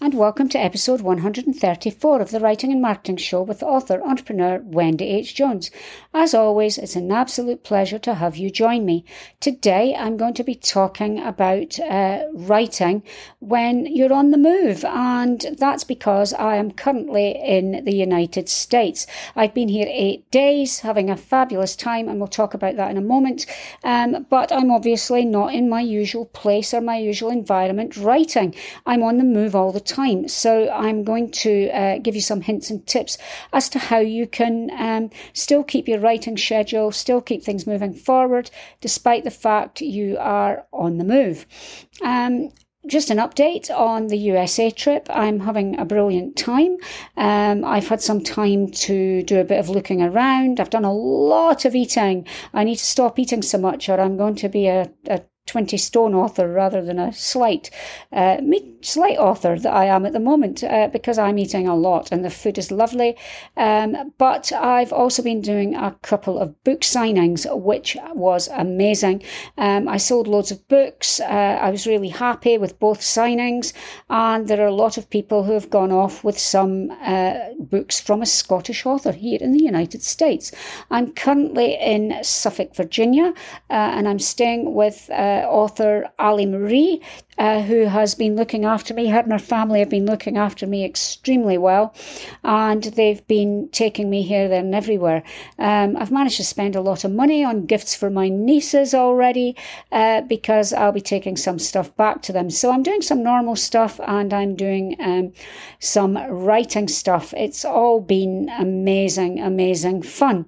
and welcome to episode 134 of the Writing and Marketing Show with author entrepreneur Wendy H. Jones. As always, it's an absolute pleasure to have you join me. Today, I'm going to be talking about uh, writing when you're on the move, and that's because I am currently in the United States. I've been here eight days, having a fabulous time, and we'll talk about that in a moment. Um, but I'm obviously not in my usual place or my usual environment writing. I'm on the move all the time. So I'm going to uh, give you some hints and tips as to how you can um, still keep your writing schedule, still keep things moving forward, despite the fact you are on the move. Um, just an update on the USA trip. I'm having a brilliant time. Um, I've had some time to do a bit of looking around. I've done a lot of eating. I need to stop eating so much, or I'm going to be a, a 20 stone author rather than a slight uh, slight author that I am at the moment uh, because I'm eating a lot and the food is lovely. Um, but I've also been doing a couple of book signings, which was amazing. Um, I sold loads of books. Uh, I was really happy with both signings, and there are a lot of people who have gone off with some uh, books from a Scottish author here in the United States. I'm currently in Suffolk, Virginia, uh, and I'm staying with uh, author Ali Marie uh, who has been looking after me. Her and her family have been looking after me extremely well, and they've been taking me here, there, and everywhere. Um, I've managed to spend a lot of money on gifts for my nieces already uh, because I'll be taking some stuff back to them. So I'm doing some normal stuff and I'm doing um, some writing stuff. It's all been amazing, amazing fun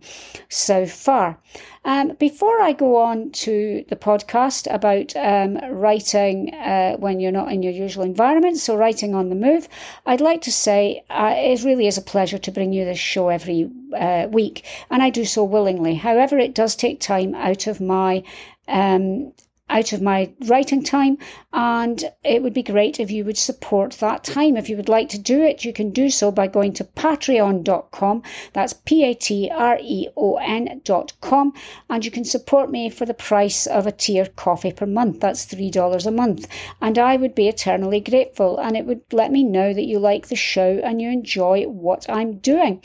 so far. Um, before I go on to the podcast about um, writing uh, when you're not in your usual environment, so writing on the move, I'd like to say uh, it really is a pleasure to bring you this show every uh, week, and I do so willingly. However, it does take time out of my um, out of my writing time, and it would be great if you would support that time. If you would like to do it, you can do so by going to patreon.com. That's P A T R E O N.com, and you can support me for the price of a tier coffee per month. That's $3 a month, and I would be eternally grateful, and it would let me know that you like the show and you enjoy what I'm doing.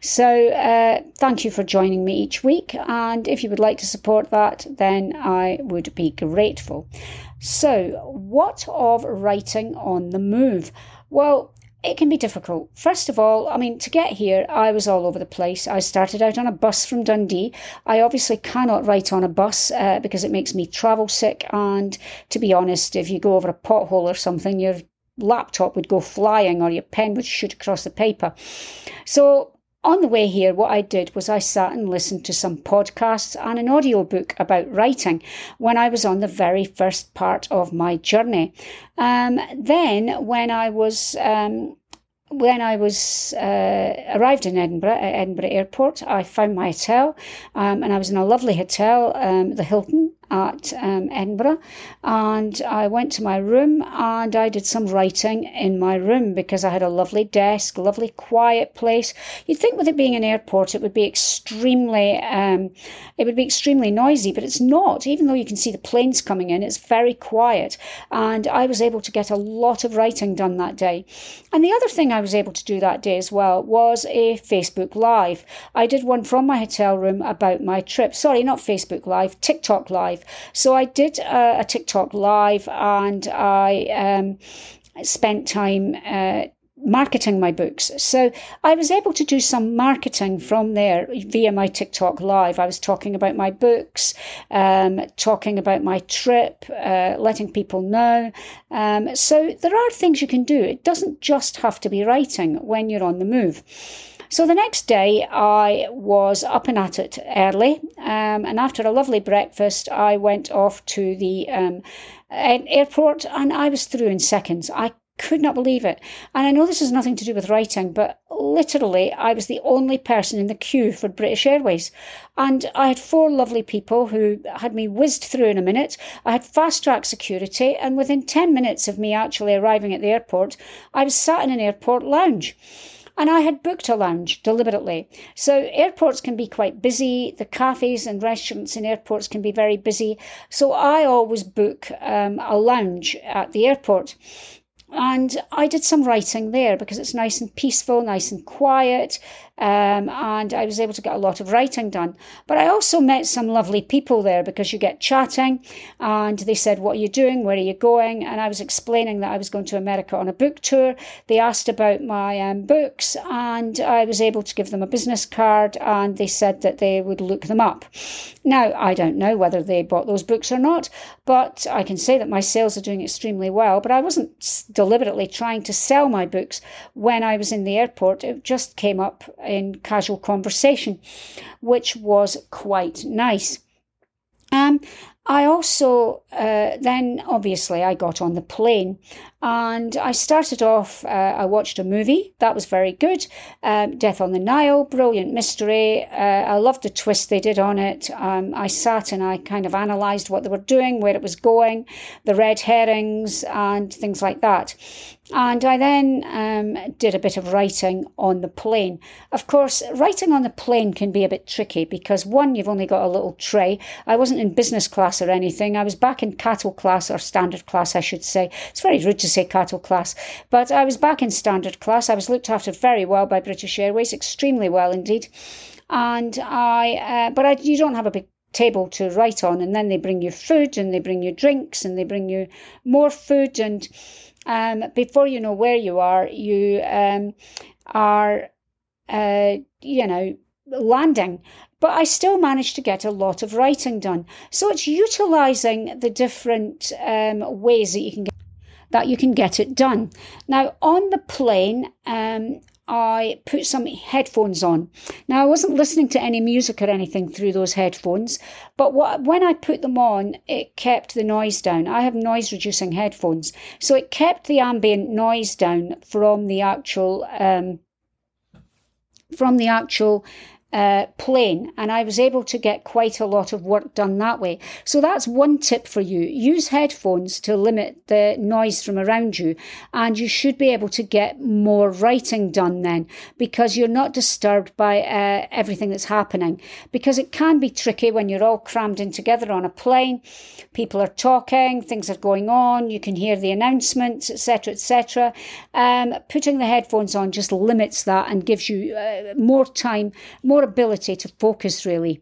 So, uh, thank you for joining me each week, and if you would like to support that, then I would be grateful grateful. So, what of writing on the move? Well, it can be difficult. First of all, I mean, to get here, I was all over the place. I started out on a bus from Dundee. I obviously cannot write on a bus uh, because it makes me travel sick. And to be honest, if you go over a pothole or something, your laptop would go flying or your pen would shoot across the paper. So on the way here, what I did was I sat and listened to some podcasts and an audiobook about writing when I was on the very first part of my journey. Um, then, when I was um, when I was uh, arrived in Edinburgh at Edinburgh Airport, I found my hotel, um, and I was in a lovely hotel, um, the Hilton, at um, Edinburgh, and I went to my room and I did some writing in my room because I had a lovely desk, lovely quiet place. You'd think with it being an airport, it would be extremely, um, it would be extremely noisy, but it's not. Even though you can see the planes coming in, it's very quiet, and I was able to get a lot of writing done that day. And the other thing I was able to do that day as well was a Facebook Live. I did one from my hotel room about my trip. Sorry, not Facebook Live, TikTok Live So I did a, a TikTok live and I um, spent time. Uh, marketing my books. So I was able to do some marketing from there via my TikTok live. I was talking about my books, um, talking about my trip, uh, letting people know. Um, so there are things you can do. It doesn't just have to be writing when you're on the move. So the next day, I was up and at it early, um, and after a lovely breakfast, I went off to the um, airport, and I was through in seconds. I could not believe it. And I know this has nothing to do with writing, but literally, I was the only person in the queue for British Airways. And I had four lovely people who had me whizzed through in a minute. I had fast track security, and within 10 minutes of me actually arriving at the airport, I was sat in an airport lounge. And I had booked a lounge deliberately. So airports can be quite busy. The cafes and restaurants in airports can be very busy. So I always book um, a lounge at the airport. And I did some writing there because it's nice and peaceful, nice and quiet. Um, and I was able to get a lot of writing done. But I also met some lovely people there because you get chatting and they said, What are you doing? Where are you going? And I was explaining that I was going to America on a book tour. They asked about my um, books and I was able to give them a business card and they said that they would look them up. Now, I don't know whether they bought those books or not, but I can say that my sales are doing extremely well. But I wasn't deliberately trying to sell my books when I was in the airport. It just came up in casual conversation, which was quite nice. Um, I also uh, then obviously I got on the plane and I started off. Uh, I watched a movie that was very good, um, Death on the Nile, brilliant mystery. Uh, I loved the twist they did on it. Um, I sat and I kind of analysed what they were doing, where it was going, the red herrings, and things like that. And I then um, did a bit of writing on the plane. Of course, writing on the plane can be a bit tricky because one, you've only got a little tray. I wasn't in business class or anything. I was back in cattle class or standard class, I should say. It's very rude to say cattle class, but I was back in standard class. I was looked after very well by British Airways, extremely well indeed. And I, uh, but I, you don't have a big table to write on, and then they bring you food and they bring you drinks and they bring you more food and um, before you know where you are, you um, are, uh, you know, landing. But I still managed to get a lot of writing done. So it's utilizing the different um, ways that you can get that you can get it done. Now on the plane, um, I put some headphones on. Now, I wasn't listening to any music or anything through those headphones, but what, when I put them on, it kept the noise down. I have noise reducing headphones, so it kept the ambient noise down from the actual um, from the actual uh, plane and I was able to get quite a lot of work done that way. So that's one tip for you. Use headphones to limit the noise from around you and you should be able to get more writing done then because you're not disturbed by uh, everything that's happening because it can be tricky when you're all crammed in together on a plane. People are talking, things are going on, you can hear the announcements, etc., etc. Um, putting the headphones on just limits that and gives you uh, more time, more more ability to focus really.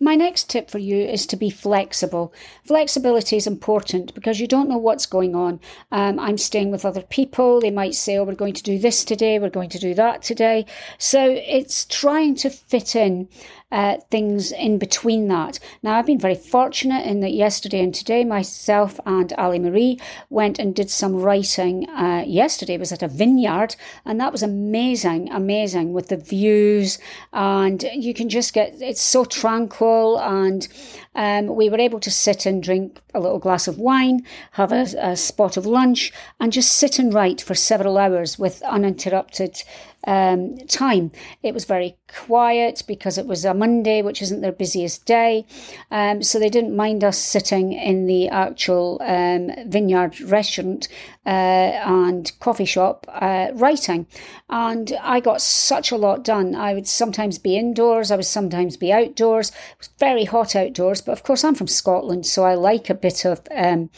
My next tip for you is to be flexible. Flexibility is important because you don't know what's going on. Um, I'm staying with other people. They might say, oh, we're going to do this today, we're going to do that today. So it's trying to fit in uh, things in between that. Now, I've been very fortunate in that yesterday and today, myself and Ali Marie went and did some writing. Uh, yesterday was at a vineyard, and that was amazing, amazing with the views, and you can just get it's so tranquil. And um, we were able to sit and drink a little glass of wine, have a, a spot of lunch, and just sit and write for several hours with uninterrupted um, time. It was very quiet because it was a Monday, which isn't their busiest day. Um, so they didn't mind us sitting in the actual um, vineyard restaurant uh, and coffee shop uh, writing. And I got such a lot done. I would sometimes be indoors, I would sometimes be outdoors. It was very hot outdoors, but of course I'm from Scotland, so I like a bit of um,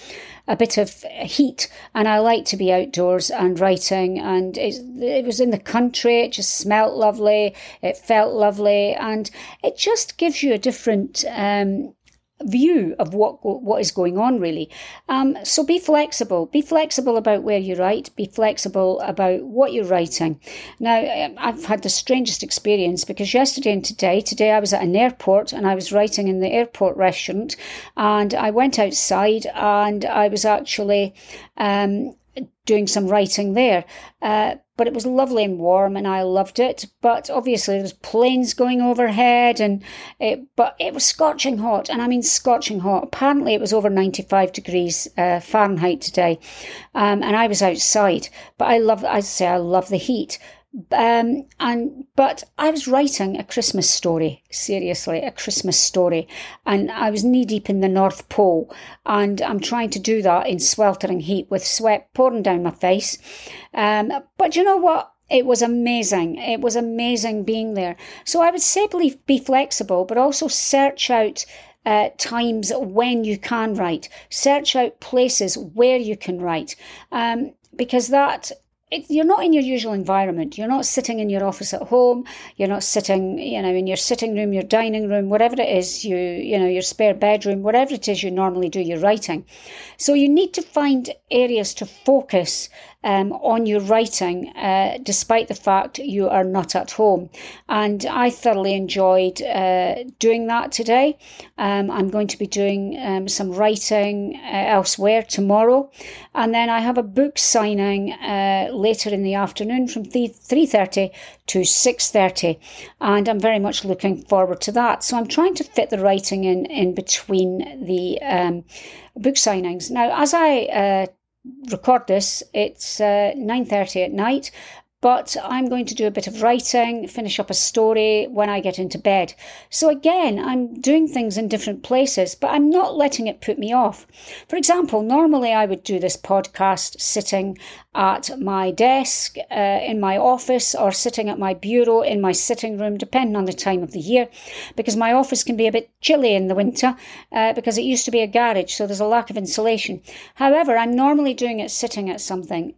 a bit of heat, and I like to be outdoors and writing. And it, it was in the country; it just smelt lovely, it felt lovely, and it just gives you a different um, view of what what is going on really. Um, so be flexible. Be flexible about where you write. Be flexible about what you're writing. Now um, i've had the strangest experience because yesterday and today today i was at an airport and i was writing in the airport restaurant and i went outside and i was actually um, doing some writing there. Uh, but it was lovely and warm and I loved it. But obviously there was planes going overhead and it, but it was scorching hot. And I mean scorching hot. Apparently it was over 95 degrees uh, Fahrenheit today. Um, and I was outside, but I love, I say I love the heat. Um, and but I was writing a Christmas story, seriously, a Christmas story, and I was knee deep in the North Pole, and I'm trying to do that in sweltering heat with sweat pouring down my face. Um, but you know what? It was amazing. It was amazing being there. So I would say be flexible, but also search out uh, times when you can write. Search out places where you can write. Um, because that it, you're not in your usual environment. You're not sitting in your office at home. You're not sitting, you know, in your sitting room, your dining room, whatever it is, you, you know, your spare bedroom, whatever it is you normally do your writing. So you need to find areas to focus um, on your writing, uh, despite the fact you are not at home. And I thoroughly enjoyed uh, doing that today. Um, I'm going to be doing um, some writing uh, elsewhere tomorrow, and then I have a book signing uh, later in the afternoon from 3:30 to 6:30, and I'm very much looking forward to that. So I'm trying to fit the writing in in between the um, book signings. Now, as I uh, record this, it's uh, 9.30 at night, but I'm going to do a bit of writing, finish up a story when I get into bed. So again, I'm doing things in different places, but I'm not letting it put me off. For example, normally I would do this podcast sitting at my desk uh, in my office or sitting at my bureau in my sitting room, depending on the time of the year, because my office can be a bit chilly in the winter uh, because it used to be a garage, so there's a lack of insulation. However, I'm normally doing it sitting at something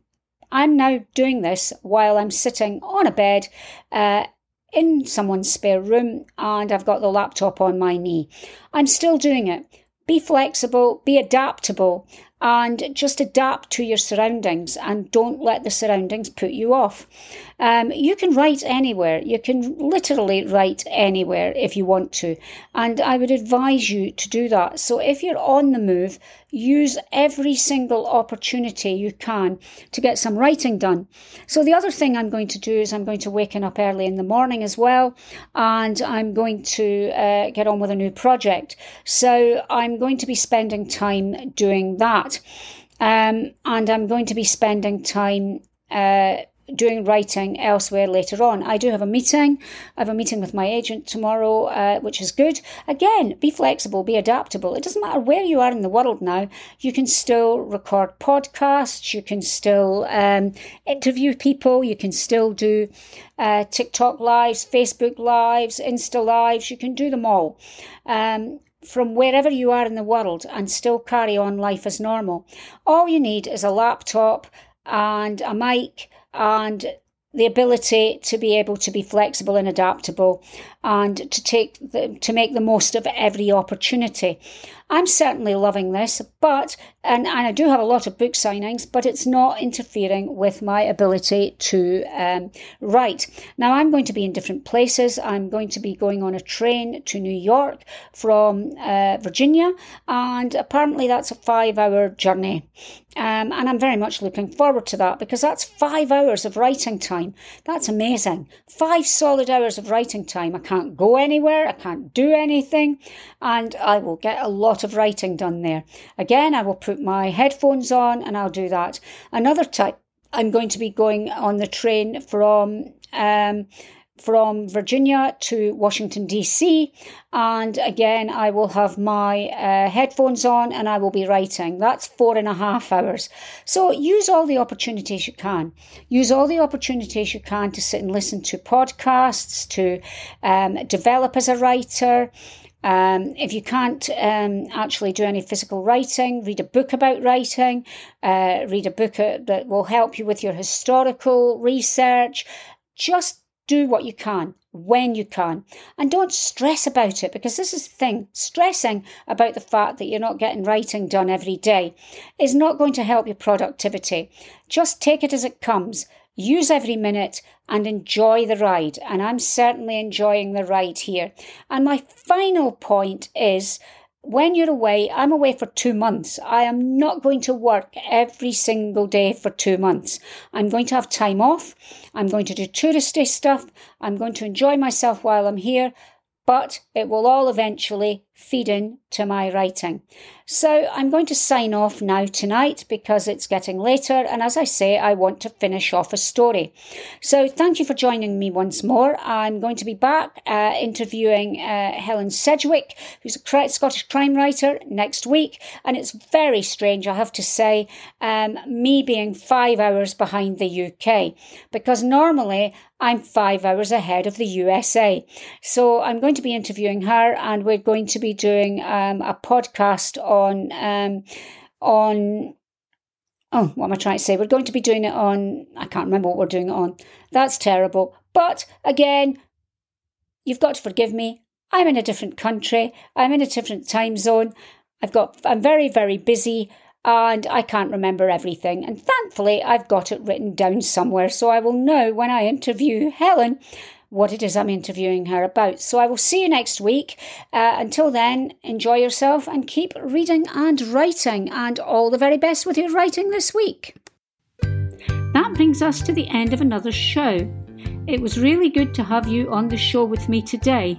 I'm now doing this while I'm sitting on a bed uh, in someone's spare room and I've got the laptop on my knee. I'm still doing it. Be flexible, be adaptable, and just adapt to your surroundings and don't let the surroundings put you off. Um, you can write anywhere. You can literally write anywhere if you want to. And I would advise you to do that. So if you're on the move, use every single opportunity you can to get some writing done. So the other thing I'm going to do is I'm going to waken up early in the morning as well. And I'm going to uh, get on with a new project. So I'm going to be spending time doing that. Um, and I'm going to be spending time uh, doing writing elsewhere later on. I do have a meeting. I have a meeting with my agent tomorrow, uh, which is good. Again, be flexible, be adaptable. It doesn't matter where you are in the world now. You can still record podcasts. You can still um, interview people. You can still do uh, TikTok lives, Facebook lives, Insta lives. You can do them all. Um, from wherever you are in the world and still carry on life as normal. All you need is a laptop and a mic and the ability to be able to be flexible and adaptable and to take the, to make the most of every opportunity. I'm certainly loving this, but and, and I do have a lot of book signings, but it's not interfering with my ability to um, write. Now I'm going to be in different places. I'm going to be going on a train to New York from uh, Virginia, and apparently that's a five-hour journey. Um, and I'm very much looking forward to that because that's five hours of writing time. That's amazing. Five solid hours of writing time. I can't go anywhere. I can't do anything. And I will get a lot of writing done there. Again, I will put my headphones on and I'll do that. Another type, I'm going to be going on the train from um, from Virginia to Washington, D.C. And again, I will have my uh, headphones on and I will be writing. That's four and a half hours. So use all the opportunities you can. Use all the opportunities you can to sit and listen to podcasts, to um, develop as a writer. Um, if you can't um, actually do any physical writing, read a book about writing, uh, read a book uh, that will help you with your historical research. Just do what you can when you can. And don't stress about it because this is the thing stressing about the fact that you're not getting writing done every day is not going to help your productivity. Just take it as it comes. Use every minute and enjoy the ride. And i'm certainly enjoying the ride here. And my final point is when you're away, I'm away for two months. I am not going to work every single day for two months. I'm going to have time off. I'm going to do touristy stuff. I'm going to enjoy myself while I'm here, but it will all eventually feed in to my writing. So I'm going to sign off now tonight because it's getting later, and as I say, I want to finish off a story. So thank you for joining me once more. I'm going to be back uh, interviewing uh, Helen Sedgwick, who's a Scottish crime writer, next week, and it's very strange, I have to say, um, me being five hours behind the UK because normally I'm five hours ahead of the USA. So I'm going to be interviewing her, and we're going to be doing um, a podcast on um, on oh what am I trying to say? We're going to be doing it on I can't remember what we're doing it on. That's terrible. But again, you've got to forgive me. I'm in a different country. I'm in a different time zone. I've got I'm very very busy and I can't remember everything. And thankfully, I've got it written down somewhere so I will know when I interview Helen what it is I'm interviewing her about. So I will see you next week. Uh, until then, enjoy yourself and keep reading and writing, and all the very best with your writing this week. That brings us to the end of another show. It was really good to have you on the show with me today.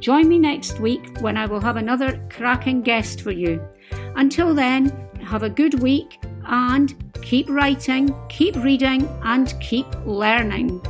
Join me next week when I will have another cracking guest for you. Until then, have a good week and keep writing, keep reading, and keep learning.